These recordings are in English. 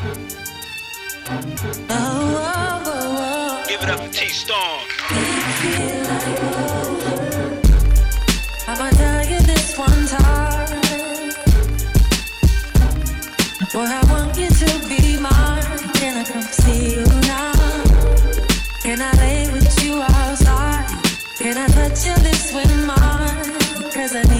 Give it up for T Storm. I'm gonna tell you this one time. Boy, I want you to be mine. Can I come see you now? Can I lay with you outside? Can I touch your lips with mine? Cause I need.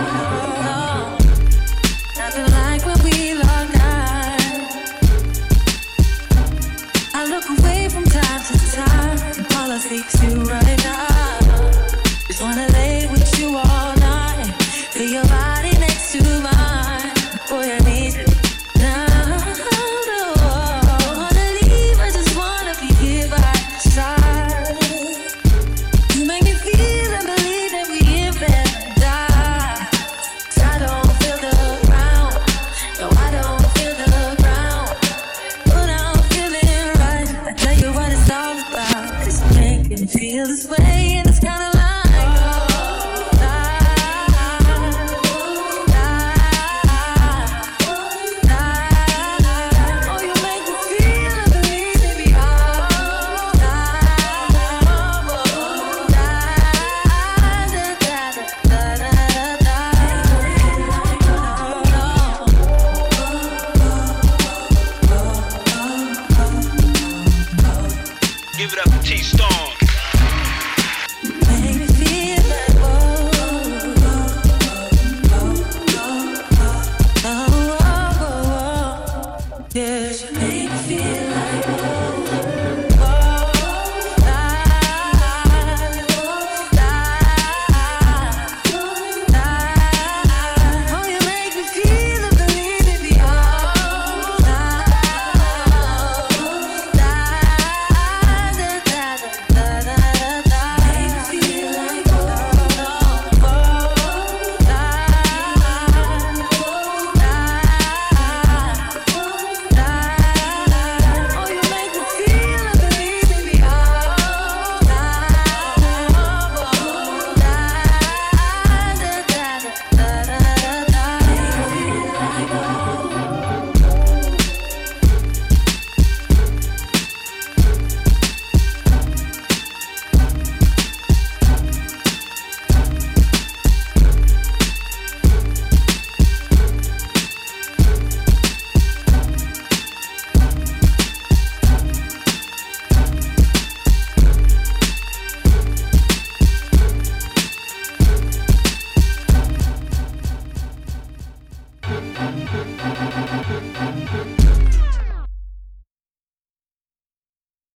oh Give it up for T-Storm. Yeah.